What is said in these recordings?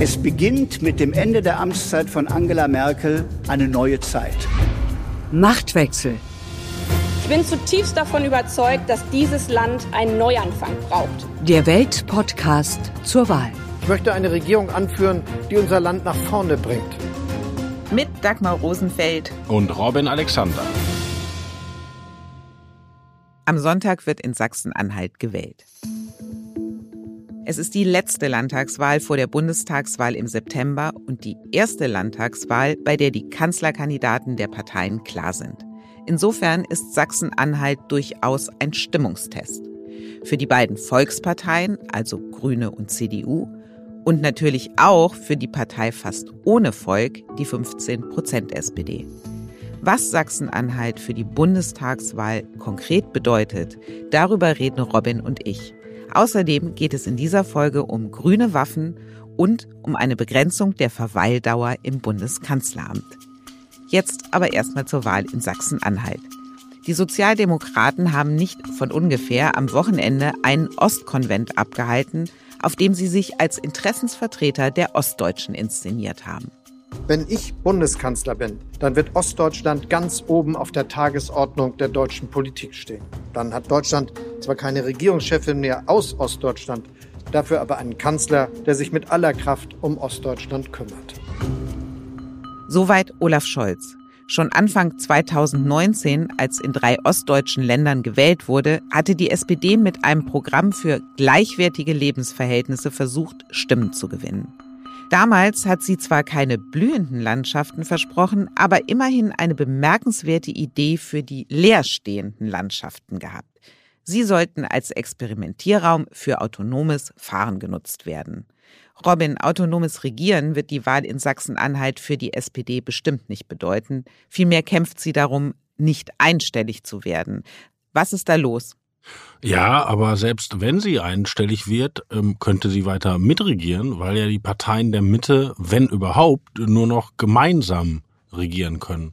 Es beginnt mit dem Ende der Amtszeit von Angela Merkel eine neue Zeit. Machtwechsel. Ich bin zutiefst davon überzeugt, dass dieses Land einen Neuanfang braucht. Der Weltpodcast zur Wahl. Ich möchte eine Regierung anführen, die unser Land nach vorne bringt. Mit Dagmar Rosenfeld und Robin Alexander. Am Sonntag wird in Sachsen-Anhalt gewählt. Es ist die letzte Landtagswahl vor der Bundestagswahl im September und die erste Landtagswahl, bei der die Kanzlerkandidaten der Parteien klar sind. Insofern ist Sachsen-Anhalt durchaus ein Stimmungstest. Für die beiden Volksparteien, also Grüne und CDU, und natürlich auch für die Partei fast ohne Volk, die 15 Prozent SPD. Was Sachsen-Anhalt für die Bundestagswahl konkret bedeutet, darüber reden Robin und ich. Außerdem geht es in dieser Folge um grüne Waffen und um eine Begrenzung der Verweildauer im Bundeskanzleramt. Jetzt aber erstmal zur Wahl in Sachsen-Anhalt. Die Sozialdemokraten haben nicht von ungefähr am Wochenende einen Ostkonvent abgehalten, auf dem sie sich als Interessensvertreter der Ostdeutschen inszeniert haben. Wenn ich Bundeskanzler bin, dann wird Ostdeutschland ganz oben auf der Tagesordnung der deutschen Politik stehen. Dann hat Deutschland zwar keine Regierungschefin mehr aus Ostdeutschland, dafür aber einen Kanzler, der sich mit aller Kraft um Ostdeutschland kümmert. Soweit Olaf Scholz. Schon Anfang 2019, als in drei ostdeutschen Ländern gewählt wurde, hatte die SPD mit einem Programm für gleichwertige Lebensverhältnisse versucht, Stimmen zu gewinnen. Damals hat sie zwar keine blühenden Landschaften versprochen, aber immerhin eine bemerkenswerte Idee für die leerstehenden Landschaften gehabt. Sie sollten als Experimentierraum für autonomes Fahren genutzt werden. Robin, autonomes Regieren wird die Wahl in Sachsen-Anhalt für die SPD bestimmt nicht bedeuten. Vielmehr kämpft sie darum, nicht einstellig zu werden. Was ist da los? Ja, aber selbst wenn sie einstellig wird, ähm, könnte sie weiter mitregieren, weil ja die Parteien der Mitte, wenn überhaupt, nur noch gemeinsam regieren können.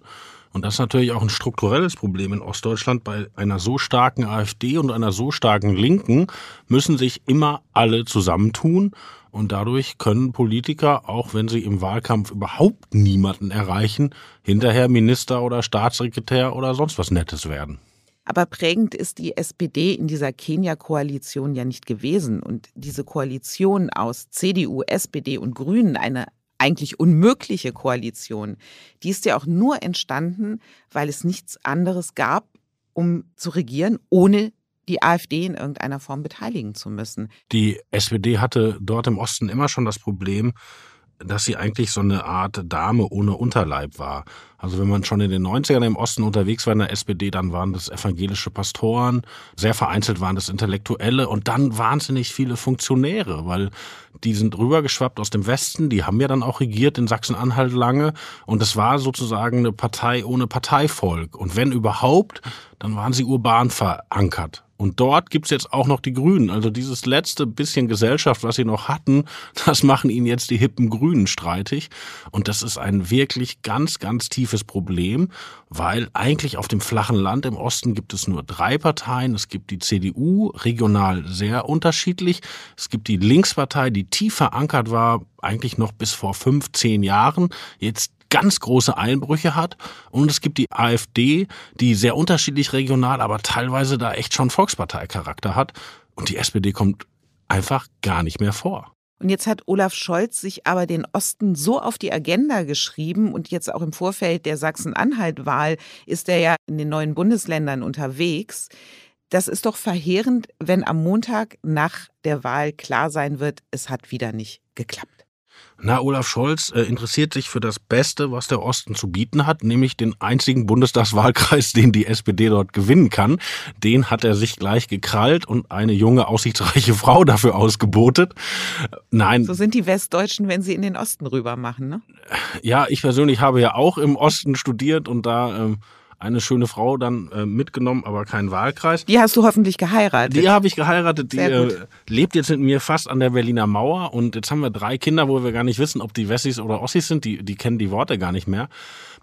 Und das ist natürlich auch ein strukturelles Problem in Ostdeutschland. Bei einer so starken AfD und einer so starken Linken müssen sich immer alle zusammentun. Und dadurch können Politiker, auch wenn sie im Wahlkampf überhaupt niemanden erreichen, hinterher Minister oder Staatssekretär oder sonst was Nettes werden. Aber prägend ist die SPD in dieser Kenia-Koalition ja nicht gewesen. Und diese Koalition aus CDU, SPD und Grünen, eine eigentlich unmögliche Koalition, die ist ja auch nur entstanden, weil es nichts anderes gab, um zu regieren, ohne die AfD in irgendeiner Form beteiligen zu müssen. Die SPD hatte dort im Osten immer schon das Problem, dass sie eigentlich so eine Art Dame ohne Unterleib war. Also wenn man schon in den 90ern im Osten unterwegs war in der SPD, dann waren das evangelische Pastoren, sehr vereinzelt waren das Intellektuelle und dann wahnsinnig viele Funktionäre, weil die sind rübergeschwappt aus dem Westen, die haben ja dann auch regiert in Sachsen-Anhalt lange und es war sozusagen eine Partei ohne Parteivolk. Und wenn überhaupt, dann waren sie urban verankert. Und dort gibt's jetzt auch noch die Grünen. Also dieses letzte bisschen Gesellschaft, was sie noch hatten, das machen ihnen jetzt die hippen Grünen streitig. Und das ist ein wirklich ganz, ganz tiefes Problem, weil eigentlich auf dem flachen Land im Osten gibt es nur drei Parteien. Es gibt die CDU, regional sehr unterschiedlich. Es gibt die Linkspartei, die tief verankert war, eigentlich noch bis vor fünf, zehn Jahren. Jetzt ganz große Einbrüche hat. Und es gibt die AfD, die sehr unterschiedlich regional, aber teilweise da echt schon Volksparteicharakter hat. Und die SPD kommt einfach gar nicht mehr vor. Und jetzt hat Olaf Scholz sich aber den Osten so auf die Agenda geschrieben und jetzt auch im Vorfeld der Sachsen-Anhalt-Wahl ist er ja in den neuen Bundesländern unterwegs. Das ist doch verheerend, wenn am Montag nach der Wahl klar sein wird, es hat wieder nicht geklappt. Na, Olaf Scholz äh, interessiert sich für das Beste, was der Osten zu bieten hat, nämlich den einzigen Bundestagswahlkreis, den die SPD dort gewinnen kann. Den hat er sich gleich gekrallt und eine junge, aussichtsreiche Frau dafür ausgebotet. Nein. So sind die Westdeutschen, wenn sie in den Osten rüber machen, ne? Ja, ich persönlich habe ja auch im Osten studiert und da ähm, eine schöne Frau dann äh, mitgenommen, aber keinen Wahlkreis. Die hast du hoffentlich geheiratet. Die habe ich geheiratet. Die äh, lebt jetzt mit mir fast an der Berliner Mauer und jetzt haben wir drei Kinder, wo wir gar nicht wissen, ob die Wessis oder Ossis sind. Die, die kennen die Worte gar nicht mehr.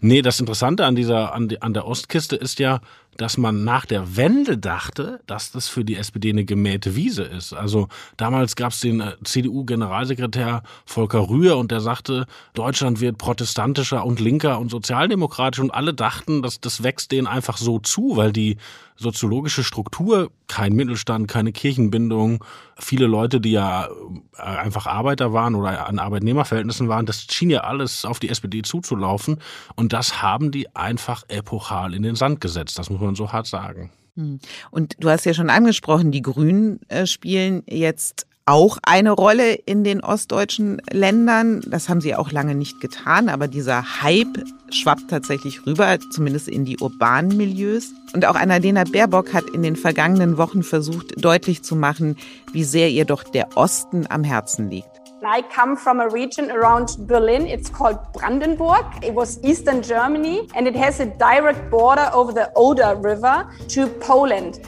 Nee, das Interessante an dieser, an, an der Ostkiste ist ja, dass man nach der Wende dachte, dass das für die SPD eine gemähte Wiese ist. Also damals gab es den äh, CDU-Generalsekretär Volker Rühr und der sagte, Deutschland wird protestantischer und linker und sozialdemokratisch und alle dachten, dass das wächst denen einfach so zu, weil die soziologische Struktur, kein Mittelstand, keine Kirchenbindung, viele Leute, die ja äh, einfach Arbeiter waren oder an Arbeitnehmerverhältnissen waren, das schien ja alles auf die SPD zuzulaufen und das haben die einfach epochal in den Sand gesetzt. Das muss man so hart sagen. Hm. Und du hast ja schon angesprochen, die Grünen äh, spielen jetzt auch eine Rolle in den ostdeutschen Ländern. Das haben sie auch lange nicht getan, aber dieser Hype schwappt tatsächlich rüber, zumindest in die urbanen Milieus. Und auch Annalena Baerbock hat in den vergangenen Wochen versucht, deutlich zu machen, wie sehr ihr doch der Osten am Herzen liegt. I come from a region around Berlin. It's called Brandenburg. It was Eastern Germany and it has a direct border over the Oder River to Poland.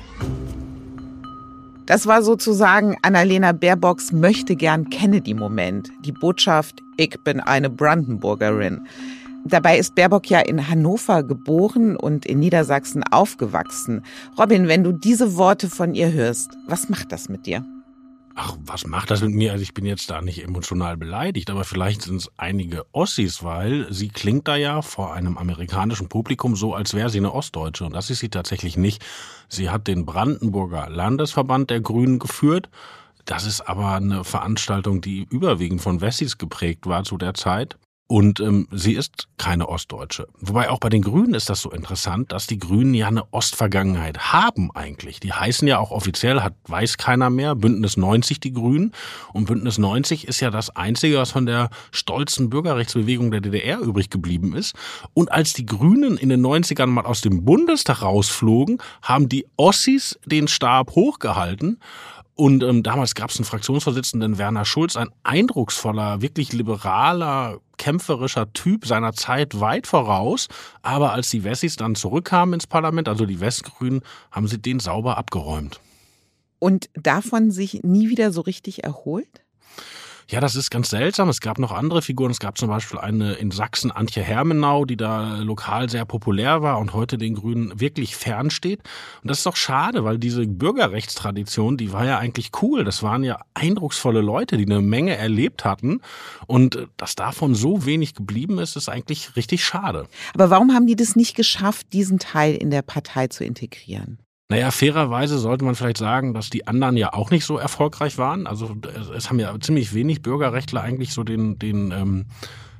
Das war sozusagen Annalena Baerbocks möchte gern Kennedy-Moment. Die Botschaft, ich bin eine Brandenburgerin. Dabei ist Baerbock ja in Hannover geboren und in Niedersachsen aufgewachsen. Robin, wenn du diese Worte von ihr hörst, was macht das mit dir? Ach, was macht das mit mir? Also ich bin jetzt da nicht emotional beleidigt, aber vielleicht sind es einige Ossis, weil sie klingt da ja vor einem amerikanischen Publikum so, als wäre sie eine Ostdeutsche. Und das ist sie tatsächlich nicht. Sie hat den Brandenburger Landesverband der Grünen geführt. Das ist aber eine Veranstaltung, die überwiegend von Wessis geprägt war zu der Zeit. Und ähm, sie ist keine Ostdeutsche. Wobei auch bei den Grünen ist das so interessant, dass die Grünen ja eine Ostvergangenheit haben eigentlich. Die heißen ja auch offiziell, hat weiß keiner mehr, Bündnis 90 die Grünen. Und Bündnis 90 ist ja das Einzige, was von der stolzen Bürgerrechtsbewegung der DDR übrig geblieben ist. Und als die Grünen in den 90ern mal aus dem Bundestag rausflogen, haben die Ossis den Stab hochgehalten und ähm, damals gab es einen Fraktionsvorsitzenden, Werner Schulz, ein eindrucksvoller, wirklich liberaler, kämpferischer Typ seiner Zeit weit voraus. Aber als die Wessis dann zurückkamen ins Parlament, also die Westgrünen, haben sie den sauber abgeräumt. Und davon sich nie wieder so richtig erholt? Ja, das ist ganz seltsam. Es gab noch andere Figuren. Es gab zum Beispiel eine in Sachsen, Antje Hermenau, die da lokal sehr populär war und heute den Grünen wirklich fernsteht. Und das ist doch schade, weil diese Bürgerrechtstradition, die war ja eigentlich cool. Das waren ja eindrucksvolle Leute, die eine Menge erlebt hatten. Und dass davon so wenig geblieben ist, ist eigentlich richtig schade. Aber warum haben die das nicht geschafft, diesen Teil in der Partei zu integrieren? Naja, fairerweise sollte man vielleicht sagen, dass die anderen ja auch nicht so erfolgreich waren. Also es haben ja ziemlich wenig Bürgerrechtler eigentlich so den, den ähm,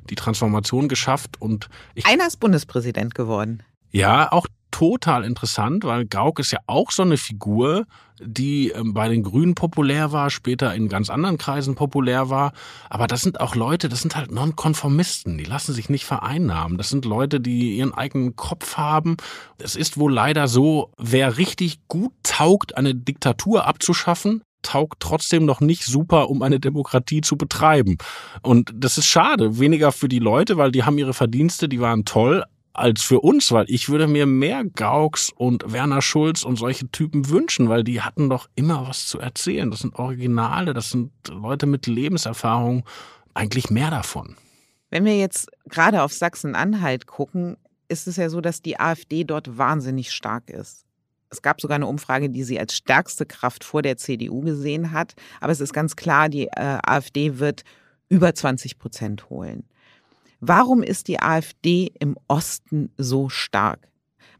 die Transformation geschafft und ich, einer ist Bundespräsident geworden. Ja, auch total interessant, weil Gauck ist ja auch so eine Figur, die ähm, bei den Grünen populär war, später in ganz anderen Kreisen populär war. Aber das sind auch Leute, das sind halt Nonkonformisten, die lassen sich nicht vereinnahmen. Das sind Leute, die ihren eigenen Kopf haben. Es ist wohl leider so, wer richtig gut taugt, eine Diktatur abzuschaffen, taugt trotzdem noch nicht super, um eine Demokratie zu betreiben. Und das ist schade. Weniger für die Leute, weil die haben ihre Verdienste, die waren toll, als für uns, weil ich würde mir mehr Gauks und Werner Schulz und solche Typen wünschen, weil die hatten doch immer was zu erzählen. Das sind Originale, das sind Leute mit Lebenserfahrung, eigentlich mehr davon. Wenn wir jetzt gerade auf Sachsen-Anhalt gucken, ist es ja so, dass die AfD dort wahnsinnig stark ist. Es gab sogar eine Umfrage, die sie als stärkste Kraft vor der CDU gesehen hat. Aber es ist ganz klar, die äh, AfD wird über 20 Prozent holen. Warum ist die AfD im Osten so stark?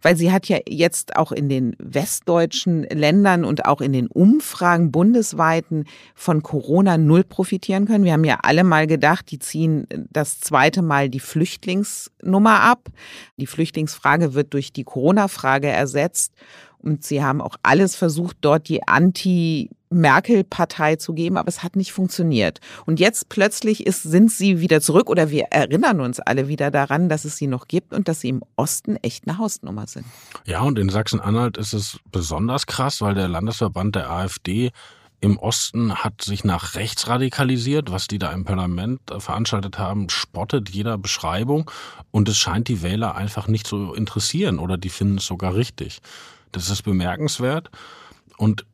Weil sie hat ja jetzt auch in den westdeutschen Ländern und auch in den Umfragen bundesweiten von Corona null profitieren können. Wir haben ja alle mal gedacht, die ziehen das zweite Mal die Flüchtlingsnummer ab. Die Flüchtlingsfrage wird durch die Corona-Frage ersetzt. Und sie haben auch alles versucht, dort die Anti- Merkel-Partei zu geben, aber es hat nicht funktioniert. Und jetzt plötzlich ist, sind sie wieder zurück oder wir erinnern uns alle wieder daran, dass es sie noch gibt und dass sie im Osten echt eine Hausnummer sind. Ja, und in Sachsen-Anhalt ist es besonders krass, weil der Landesverband der AfD im Osten hat sich nach rechts radikalisiert. Was die da im Parlament äh, veranstaltet haben, spottet jeder Beschreibung. Und es scheint die Wähler einfach nicht zu interessieren oder die finden es sogar richtig. Das ist bemerkenswert. Und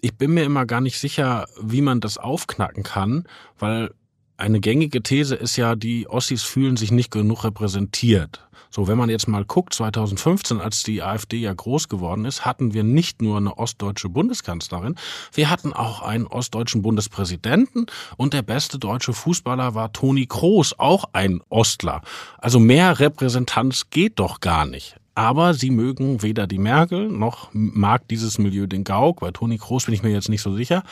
ich bin mir immer gar nicht sicher, wie man das aufknacken kann, weil eine gängige These ist ja, die Ossis fühlen sich nicht genug repräsentiert. So, wenn man jetzt mal guckt, 2015, als die AfD ja groß geworden ist, hatten wir nicht nur eine ostdeutsche Bundeskanzlerin, wir hatten auch einen ostdeutschen Bundespräsidenten und der beste deutsche Fußballer war Toni Kroos, auch ein Ostler. Also mehr Repräsentanz geht doch gar nicht. Aber sie mögen weder die Merkel noch mag dieses Milieu den Gauck. Bei Toni Kroos bin ich mir jetzt nicht so sicher.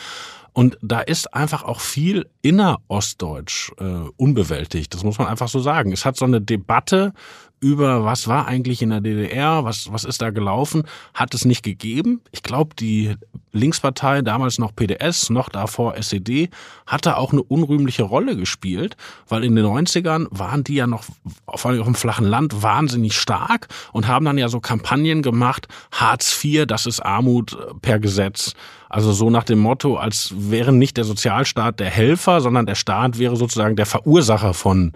Und da ist einfach auch viel innerostdeutsch äh, unbewältigt. Das muss man einfach so sagen. Es hat so eine Debatte über was war eigentlich in der DDR, was, was ist da gelaufen, hat es nicht gegeben. Ich glaube, die Linkspartei, damals noch PDS, noch davor SED, hatte auch eine unrühmliche Rolle gespielt, weil in den 90ern waren die ja noch, vor allem auf dem flachen Land, wahnsinnig stark und haben dann ja so Kampagnen gemacht, Hartz IV, das ist Armut per Gesetz. Also so nach dem Motto, als wäre nicht der Sozialstaat der Helfer, sondern der Staat wäre sozusagen der Verursacher von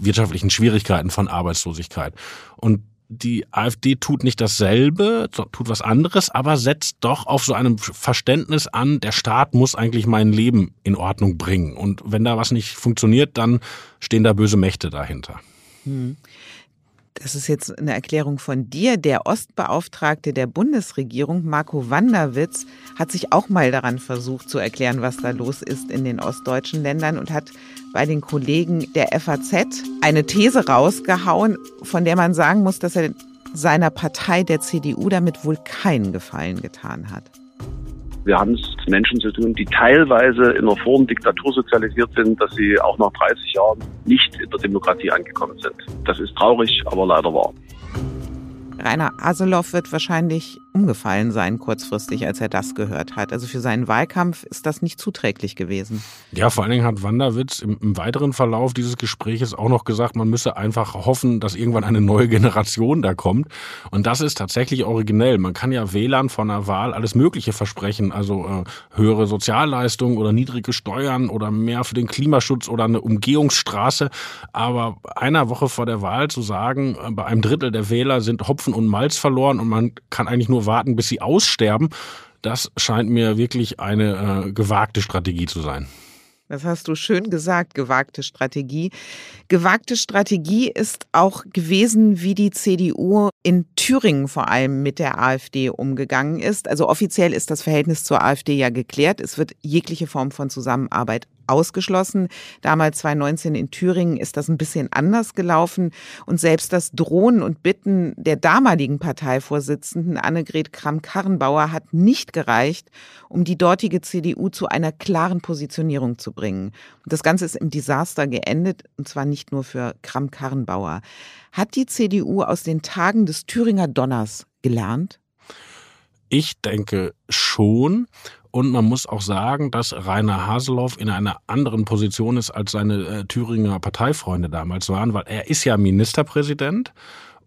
wirtschaftlichen Schwierigkeiten, von Arbeitslosigkeit. Und die AfD tut nicht dasselbe, tut was anderes, aber setzt doch auf so einem Verständnis an, der Staat muss eigentlich mein Leben in Ordnung bringen. Und wenn da was nicht funktioniert, dann stehen da böse Mächte dahinter. Hm das ist jetzt eine Erklärung von dir, der Ostbeauftragte der Bundesregierung, Marco Wanderwitz, hat sich auch mal daran versucht zu erklären, was da los ist in den ostdeutschen Ländern und hat bei den Kollegen der FAZ eine These rausgehauen, von der man sagen muss, dass er seiner Partei, der CDU, damit wohl keinen Gefallen getan hat. Wir haben es mit Menschen zu tun, die teilweise in einer Form Diktatur sozialisiert sind, dass sie auch nach 30 Jahren nicht in der Demokratie angekommen sind. Das ist traurig, aber leider wahr. Rainer Aseloff wird wahrscheinlich umgefallen sein kurzfristig, als er das gehört hat. Also für seinen Wahlkampf ist das nicht zuträglich gewesen. Ja, vor allen Dingen hat Wanderwitz im, im weiteren Verlauf dieses Gespräches auch noch gesagt, man müsse einfach hoffen, dass irgendwann eine neue Generation da kommt. Und das ist tatsächlich originell. Man kann ja Wählern von einer Wahl alles Mögliche versprechen, also äh, höhere Sozialleistungen oder niedrige Steuern oder mehr für den Klimaschutz oder eine Umgehungsstraße. Aber einer Woche vor der Wahl zu sagen, äh, bei einem Drittel der Wähler sind Hopfen und Malz verloren und man kann eigentlich nur warten, bis sie aussterben, das scheint mir wirklich eine äh, gewagte Strategie zu sein. Das hast du schön gesagt, gewagte Strategie. Gewagte Strategie ist auch gewesen, wie die CDU in Thüringen vor allem mit der AfD umgegangen ist. Also offiziell ist das Verhältnis zur AfD ja geklärt. Es wird jegliche Form von Zusammenarbeit ausgeschlossen. Damals 2019 in Thüringen ist das ein bisschen anders gelaufen. Und selbst das Drohen und Bitten der damaligen Parteivorsitzenden Annegret Kramp-Karrenbauer hat nicht gereicht, um die dortige CDU zu einer klaren Positionierung zu bringen. Und das Ganze ist im Desaster geendet, und zwar nicht nur für Kramp-Karrenbauer. Hat die CDU aus den Tagen des Thüringer Donners gelernt? Ich denke schon. Und man muss auch sagen, dass Rainer Haseloff in einer anderen Position ist, als seine äh, Thüringer Parteifreunde damals waren, weil er ist ja Ministerpräsident.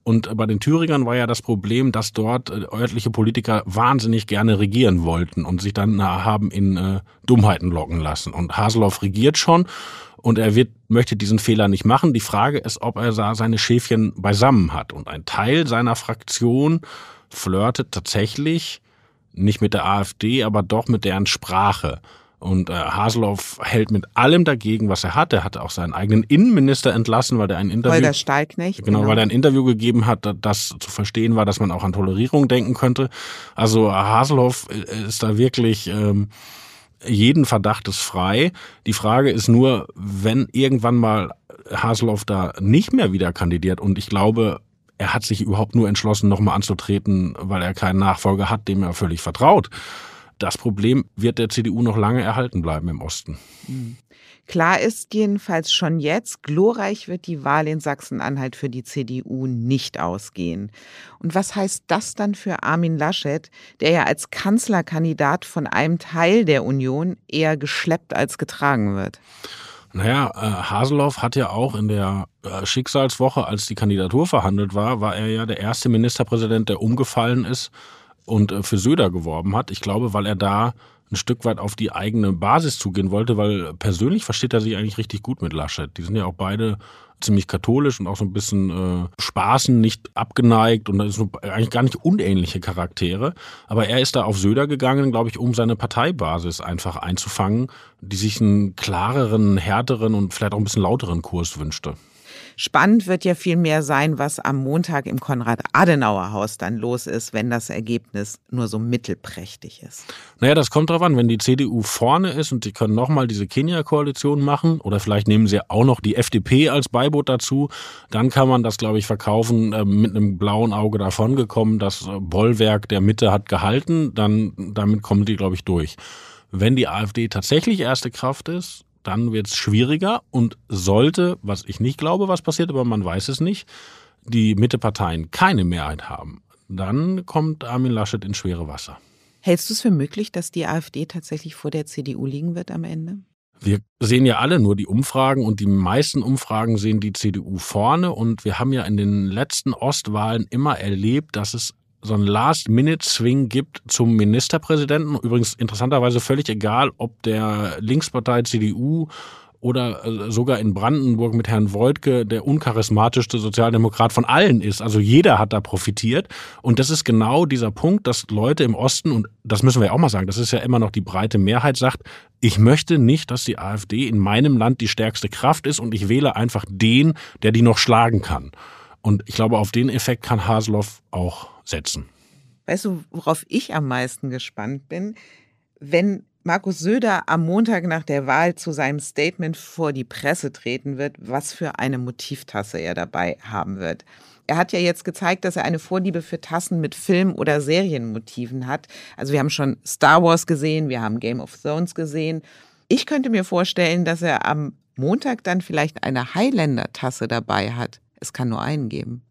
Und bei den Thüringern war ja das Problem, dass dort äh, örtliche Politiker wahnsinnig gerne regieren wollten und sich dann haben in äh, Dummheiten locken lassen. Und Haseloff regiert schon und er wird, möchte diesen Fehler nicht machen. Die Frage ist, ob er seine Schäfchen beisammen hat. Und ein Teil seiner Fraktion flirtet tatsächlich nicht mit der AfD, aber doch mit deren Sprache. Und äh, Haseloff hält mit allem dagegen, was er hat. Er hatte auch seinen eigenen Innenminister entlassen, weil er ein Interview. Holger Steilknecht. Genau, genau, weil er ein Interview gegeben hat, das zu verstehen war, dass man auch an Tolerierung denken könnte. Also Haseloff äh, ist da wirklich ähm, jeden Verdacht ist frei. Die Frage ist nur, wenn irgendwann mal Haseloff da nicht mehr wieder kandidiert und ich glaube, er hat sich überhaupt nur entschlossen, nochmal anzutreten, weil er keinen Nachfolger hat, dem er völlig vertraut. Das Problem wird der CDU noch lange erhalten bleiben im Osten. Mhm. Klar ist jedenfalls schon jetzt, glorreich wird die Wahl in Sachsen-Anhalt für die CDU nicht ausgehen. Und was heißt das dann für Armin Laschet, der ja als Kanzlerkandidat von einem Teil der Union eher geschleppt als getragen wird? Naja, äh, Haseloff hat ja auch in der äh, Schicksalswoche, als die Kandidatur verhandelt war, war er ja der erste Ministerpräsident, der umgefallen ist und äh, für Söder geworben hat. Ich glaube, weil er da ein Stück weit auf die eigene Basis zugehen wollte, weil persönlich versteht er sich eigentlich richtig gut mit Laschet. Die sind ja auch beide ziemlich katholisch und auch so ein bisschen äh, Spaßen nicht abgeneigt und das sind eigentlich gar nicht unähnliche Charaktere. Aber er ist da auf Söder gegangen, glaube ich, um seine Parteibasis einfach einzufangen, die sich einen klareren, härteren und vielleicht auch ein bisschen lauteren Kurs wünschte. Spannend wird ja viel mehr sein, was am Montag im Konrad-Adenauer-Haus dann los ist, wenn das Ergebnis nur so mittelprächtig ist. Naja, das kommt drauf an, wenn die CDU vorne ist und sie können nochmal diese Kenia-Koalition machen oder vielleicht nehmen sie auch noch die FDP als Beiboot dazu, dann kann man das, glaube ich, verkaufen äh, mit einem blauen Auge davongekommen. Das äh, Bollwerk der Mitte hat gehalten, dann damit kommen die, glaube ich, durch. Wenn die AfD tatsächlich erste Kraft ist, dann wird es schwieriger und sollte, was ich nicht glaube, was passiert, aber man weiß es nicht, die Mitteparteien keine Mehrheit haben, dann kommt Armin Laschet in schwere Wasser. Hältst du es für möglich, dass die AfD tatsächlich vor der CDU liegen wird am Ende? Wir sehen ja alle nur die Umfragen und die meisten Umfragen sehen die CDU vorne und wir haben ja in den letzten Ostwahlen immer erlebt, dass es so ein Last-Minute-Swing gibt zum Ministerpräsidenten. Übrigens interessanterweise völlig egal, ob der Linkspartei CDU oder äh, sogar in Brandenburg mit Herrn Woidke der uncharismatischste Sozialdemokrat von allen ist. Also jeder hat da profitiert. Und das ist genau dieser Punkt, dass Leute im Osten, und das müssen wir auch mal sagen, das ist ja immer noch die breite Mehrheit, sagt, ich möchte nicht, dass die AfD in meinem Land die stärkste Kraft ist und ich wähle einfach den, der die noch schlagen kann. Und ich glaube, auf den Effekt kann Haseloff auch setzen. Weißt du, worauf ich am meisten gespannt bin? Wenn Markus Söder am Montag nach der Wahl zu seinem Statement vor die Presse treten wird, was für eine Motivtasse er dabei haben wird. Er hat ja jetzt gezeigt, dass er eine Vorliebe für Tassen mit Film- oder Serienmotiven hat. Also wir haben schon Star Wars gesehen, wir haben Game of Thrones gesehen. Ich könnte mir vorstellen, dass er am Montag dann vielleicht eine Highlander-Tasse dabei hat. Es kann nur einen geben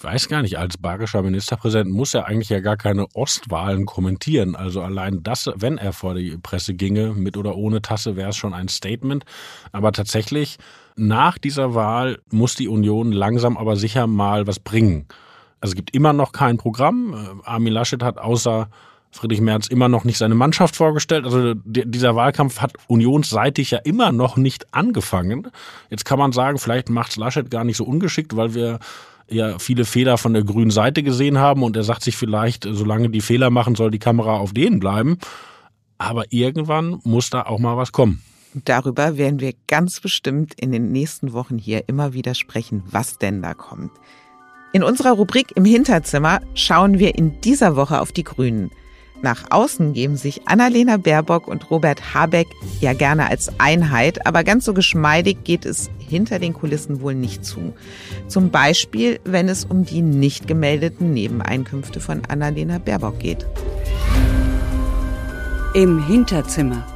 ich weiß gar nicht, als bayerischer Ministerpräsident muss er eigentlich ja gar keine Ostwahlen kommentieren. Also allein das, wenn er vor die Presse ginge, mit oder ohne Tasse, wäre es schon ein Statement. Aber tatsächlich, nach dieser Wahl muss die Union langsam aber sicher mal was bringen. Also es gibt immer noch kein Programm. Äh, Armin Laschet hat außer Friedrich Merz immer noch nicht seine Mannschaft vorgestellt. Also dieser Wahlkampf hat unionsseitig ja immer noch nicht angefangen. Jetzt kann man sagen, vielleicht macht Laschet gar nicht so ungeschickt, weil wir ja viele Fehler von der grünen Seite gesehen haben und er sagt sich vielleicht, solange die Fehler machen, soll die Kamera auf denen bleiben. Aber irgendwann muss da auch mal was kommen. Darüber werden wir ganz bestimmt in den nächsten Wochen hier immer wieder sprechen, was denn da kommt. In unserer Rubrik im Hinterzimmer schauen wir in dieser Woche auf die Grünen. Nach außen geben sich Annalena Baerbock und Robert Habeck ja gerne als Einheit, aber ganz so geschmeidig geht es hinter den Kulissen wohl nicht zu. Zum Beispiel, wenn es um die nicht gemeldeten Nebeneinkünfte von Annalena Baerbock geht. Im Hinterzimmer.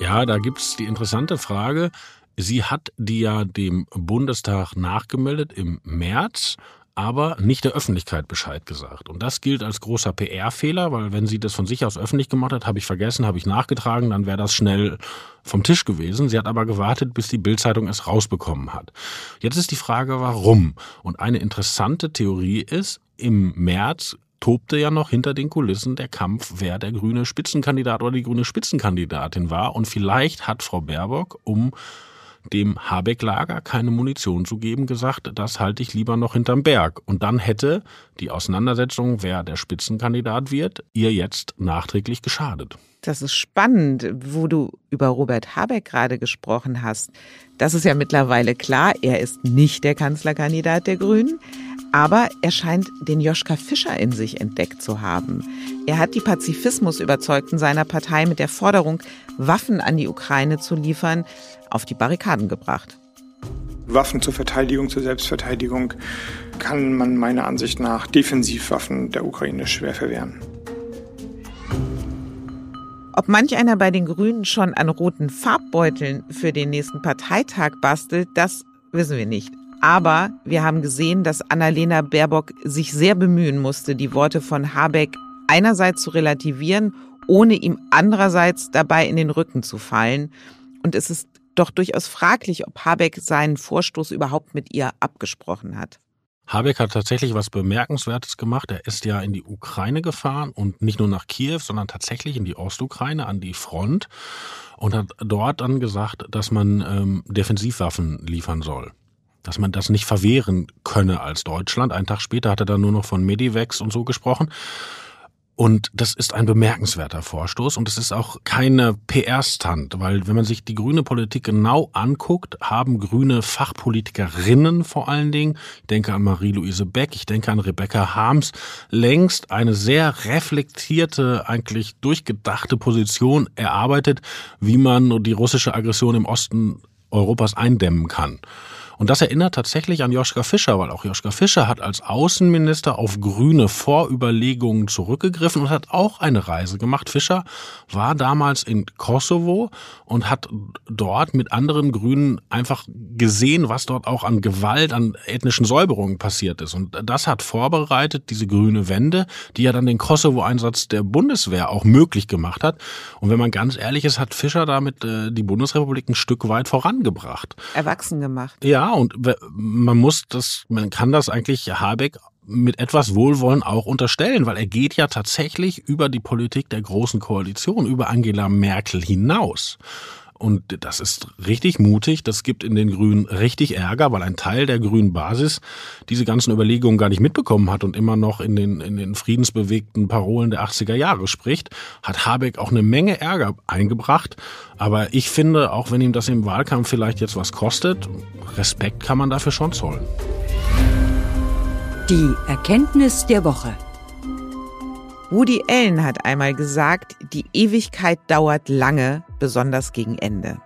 Ja, da gibt es die interessante Frage. Sie hat die ja dem Bundestag nachgemeldet im März aber nicht der Öffentlichkeit Bescheid gesagt. Und das gilt als großer PR-Fehler, weil wenn sie das von sich aus öffentlich gemacht hat, habe ich vergessen, habe ich nachgetragen, dann wäre das schnell vom Tisch gewesen. Sie hat aber gewartet, bis die Bildzeitung es rausbekommen hat. Jetzt ist die Frage, warum? Und eine interessante Theorie ist, im März tobte ja noch hinter den Kulissen der Kampf, wer der grüne Spitzenkandidat oder die grüne Spitzenkandidatin war. Und vielleicht hat Frau Baerbock um dem Habeck-Lager keine Munition zu geben, gesagt, das halte ich lieber noch hinterm Berg. Und dann hätte die Auseinandersetzung, wer der Spitzenkandidat wird, ihr jetzt nachträglich geschadet. Das ist spannend, wo du über Robert Habeck gerade gesprochen hast. Das ist ja mittlerweile klar, er ist nicht der Kanzlerkandidat der Grünen, aber er scheint den Joschka Fischer in sich entdeckt zu haben. Er hat die Pazifismusüberzeugten seiner Partei mit der Forderung, Waffen an die Ukraine zu liefern, auf die Barrikaden gebracht. Waffen zur Verteidigung, zur Selbstverteidigung kann man meiner Ansicht nach Defensivwaffen der Ukraine schwer verwehren. Ob manch einer bei den Grünen schon an roten Farbbeuteln für den nächsten Parteitag bastelt, das wissen wir nicht. Aber wir haben gesehen, dass Annalena Baerbock sich sehr bemühen musste, die Worte von Habeck einerseits zu relativieren, ohne ihm andererseits dabei in den Rücken zu fallen. Und es ist doch durchaus fraglich, ob Habeck seinen Vorstoß überhaupt mit ihr abgesprochen hat. Habeck hat tatsächlich was Bemerkenswertes gemacht. Er ist ja in die Ukraine gefahren und nicht nur nach Kiew, sondern tatsächlich in die Ostukraine, an die Front und hat dort dann gesagt, dass man ähm, Defensivwaffen liefern soll dass man das nicht verwehren könne als Deutschland. Einen Tag später hat er dann nur noch von Medivex und so gesprochen. Und das ist ein bemerkenswerter Vorstoß und es ist auch keine PR-Stand, weil wenn man sich die grüne Politik genau anguckt, haben grüne Fachpolitikerinnen vor allen Dingen, ich denke an Marie-Louise Beck, ich denke an Rebecca Harms, längst eine sehr reflektierte, eigentlich durchgedachte Position erarbeitet, wie man die russische Aggression im Osten Europas eindämmen kann. Und das erinnert tatsächlich an Joschka Fischer, weil auch Joschka Fischer hat als Außenminister auf grüne Vorüberlegungen zurückgegriffen und hat auch eine Reise gemacht. Fischer war damals in Kosovo und hat dort mit anderen Grünen einfach gesehen, was dort auch an Gewalt, an ethnischen Säuberungen passiert ist. Und das hat vorbereitet, diese grüne Wende, die ja dann den Kosovo-Einsatz der Bundeswehr auch möglich gemacht hat. Und wenn man ganz ehrlich ist, hat Fischer damit äh, die Bundesrepublik ein Stück weit vorangebracht. Erwachsen gemacht. Ja, und man muss das, man kann das eigentlich Habeck mit etwas Wohlwollen auch unterstellen, weil er geht ja tatsächlich über die Politik der großen Koalition, über Angela Merkel hinaus. Und das ist richtig mutig. Das gibt in den Grünen richtig Ärger, weil ein Teil der grünen Basis diese ganzen Überlegungen gar nicht mitbekommen hat und immer noch in den, in den friedensbewegten Parolen der 80er Jahre spricht, hat Habeck auch eine Menge Ärger eingebracht. Aber ich finde, auch wenn ihm das im Wahlkampf vielleicht jetzt was kostet, Respekt kann man dafür schon zollen. Die Erkenntnis der Woche. Woody Allen hat einmal gesagt, die Ewigkeit dauert lange, besonders gegen Ende.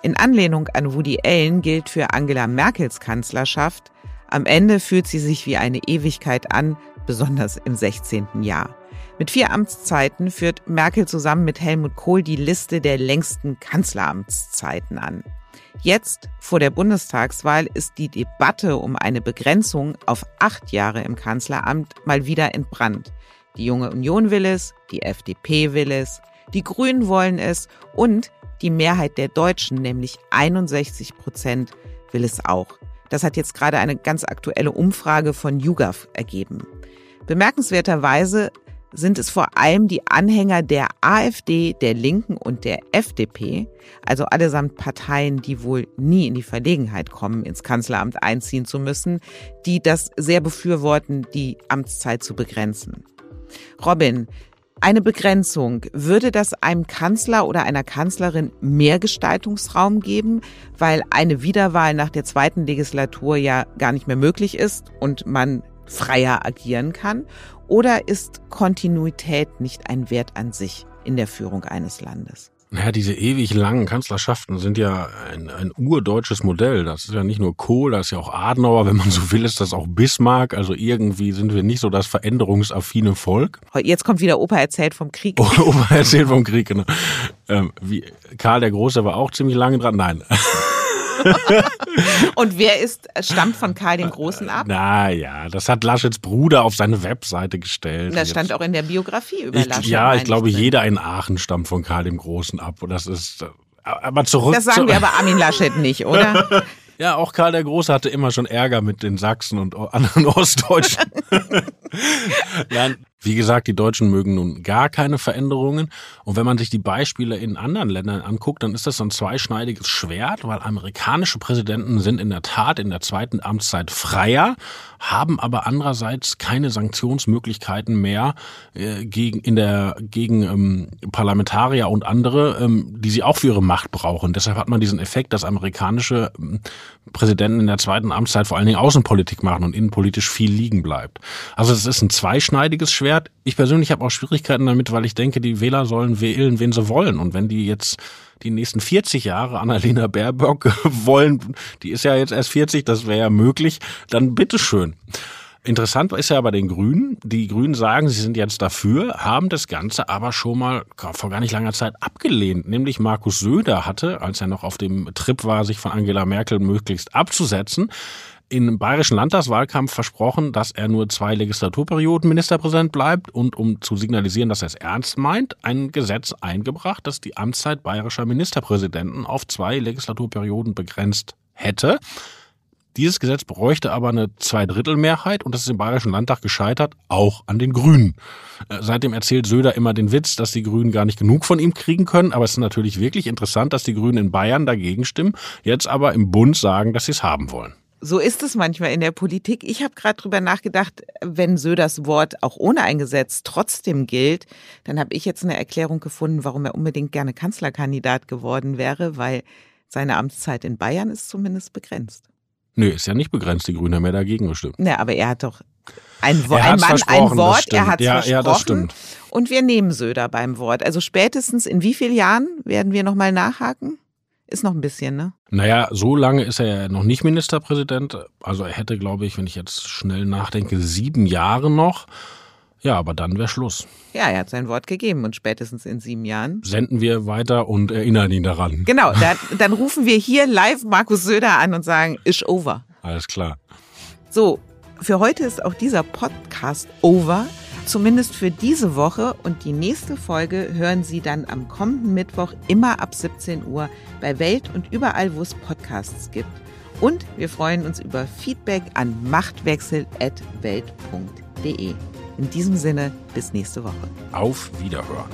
In Anlehnung an Woody Allen gilt für Angela Merkels Kanzlerschaft, am Ende fühlt sie sich wie eine Ewigkeit an, besonders im 16. Jahr. Mit vier Amtszeiten führt Merkel zusammen mit Helmut Kohl die Liste der längsten Kanzleramtszeiten an. Jetzt, vor der Bundestagswahl, ist die Debatte um eine Begrenzung auf acht Jahre im Kanzleramt mal wieder entbrannt. Die Junge Union will es, die FDP will es, die Grünen wollen es und die Mehrheit der Deutschen, nämlich 61 Prozent, will es auch. Das hat jetzt gerade eine ganz aktuelle Umfrage von YouGov ergeben. Bemerkenswerterweise sind es vor allem die Anhänger der AfD, der Linken und der FDP, also allesamt Parteien, die wohl nie in die Verlegenheit kommen, ins Kanzleramt einziehen zu müssen, die das sehr befürworten, die Amtszeit zu begrenzen. Robin, eine Begrenzung, würde das einem Kanzler oder einer Kanzlerin mehr Gestaltungsraum geben, weil eine Wiederwahl nach der zweiten Legislatur ja gar nicht mehr möglich ist und man freier agieren kann? Oder ist Kontinuität nicht ein Wert an sich in der Führung eines Landes? Naja, diese ewig langen Kanzlerschaften sind ja ein, ein urdeutsches Modell. Das ist ja nicht nur Kohl, das ist ja auch Adenauer, wenn man so will, ist das auch Bismarck. Also irgendwie sind wir nicht so das veränderungsaffine Volk. Jetzt kommt wieder Opa erzählt vom Krieg. Opa erzählt vom Krieg, genau. Ähm, wie, Karl der Große war auch ziemlich lange dran. Nein. Und wer ist, stammt von Karl dem Großen ab? Naja, das hat Laschets Bruder auf seine Webseite gestellt. Das stand auch in der Biografie über ich, Laschet. Ja, ich glaube, jeder in Aachen stammt von Karl dem Großen ab. Und das ist, äh, aber zurück. Das sagen zu, wir aber Armin Laschet nicht, oder? Ja, auch Karl der Große hatte immer schon Ärger mit den Sachsen und anderen Ostdeutschen. ja, wie gesagt, die Deutschen mögen nun gar keine Veränderungen. Und wenn man sich die Beispiele in anderen Ländern anguckt, dann ist das ein zweischneidiges Schwert, weil amerikanische Präsidenten sind in der Tat in der zweiten Amtszeit freier, haben aber andererseits keine Sanktionsmöglichkeiten mehr äh, gegen, in der, gegen ähm, Parlamentarier und andere, ähm, die sie auch für ihre Macht brauchen. Deshalb hat man diesen Effekt, dass amerikanische ähm, Präsidenten in der zweiten Amtszeit vor allen Dingen Außenpolitik machen und innenpolitisch viel liegen bleibt. Also es ist ein zweischneidiges Schwert wert. Ich persönlich habe auch Schwierigkeiten damit, weil ich denke, die Wähler sollen wählen, wen sie wollen. Und wenn die jetzt die nächsten 40 Jahre Annalena Baerbock wollen, die ist ja jetzt erst 40, das wäre ja möglich, dann bitteschön. Interessant ist ja bei den Grünen, die Grünen sagen, sie sind jetzt dafür, haben das Ganze aber schon mal vor gar nicht langer Zeit abgelehnt. Nämlich Markus Söder hatte, als er noch auf dem Trip war, sich von Angela Merkel möglichst abzusetzen, im bayerischen Landtagswahlkampf versprochen, dass er nur zwei Legislaturperioden Ministerpräsident bleibt und um zu signalisieren, dass er es ernst meint, ein Gesetz eingebracht, das die Amtszeit bayerischer Ministerpräsidenten auf zwei Legislaturperioden begrenzt hätte. Dieses Gesetz bräuchte aber eine Zweidrittelmehrheit und das ist im Bayerischen Landtag gescheitert, auch an den Grünen. Äh, seitdem erzählt Söder immer den Witz, dass die Grünen gar nicht genug von ihm kriegen können, aber es ist natürlich wirklich interessant, dass die Grünen in Bayern dagegen stimmen, jetzt aber im Bund sagen, dass sie es haben wollen. So ist es manchmal in der Politik. Ich habe gerade drüber nachgedacht, wenn Söders Wort auch ohne ein Gesetz trotzdem gilt, dann habe ich jetzt eine Erklärung gefunden, warum er unbedingt gerne Kanzlerkandidat geworden wäre, weil seine Amtszeit in Bayern ist zumindest begrenzt. Nö, ist ja nicht begrenzt. Die Grünen haben ja dagegen gestimmt. Ja, aber er hat doch ein, Wo ein Mann, ein Wort, er hat es ja, versprochen. Ja, das stimmt. Und wir nehmen Söder beim Wort. Also spätestens in wie vielen Jahren werden wir nochmal nachhaken? Ist noch ein bisschen, ne? Naja, so lange ist er ja noch nicht Ministerpräsident. Also er hätte, glaube ich, wenn ich jetzt schnell nachdenke, sieben Jahre noch. Ja, aber dann wäre Schluss. Ja, er hat sein Wort gegeben und spätestens in sieben Jahren. Senden wir weiter und erinnern ihn daran. Genau, dann, dann rufen wir hier live Markus Söder an und sagen, ist over. Alles klar. So, für heute ist auch dieser Podcast over. Zumindest für diese Woche und die nächste Folge hören Sie dann am kommenden Mittwoch immer ab 17 Uhr bei Welt und überall, wo es Podcasts gibt. Und wir freuen uns über Feedback an machtwechsel.welt.de. In diesem Sinne, bis nächste Woche. Auf Wiederhören.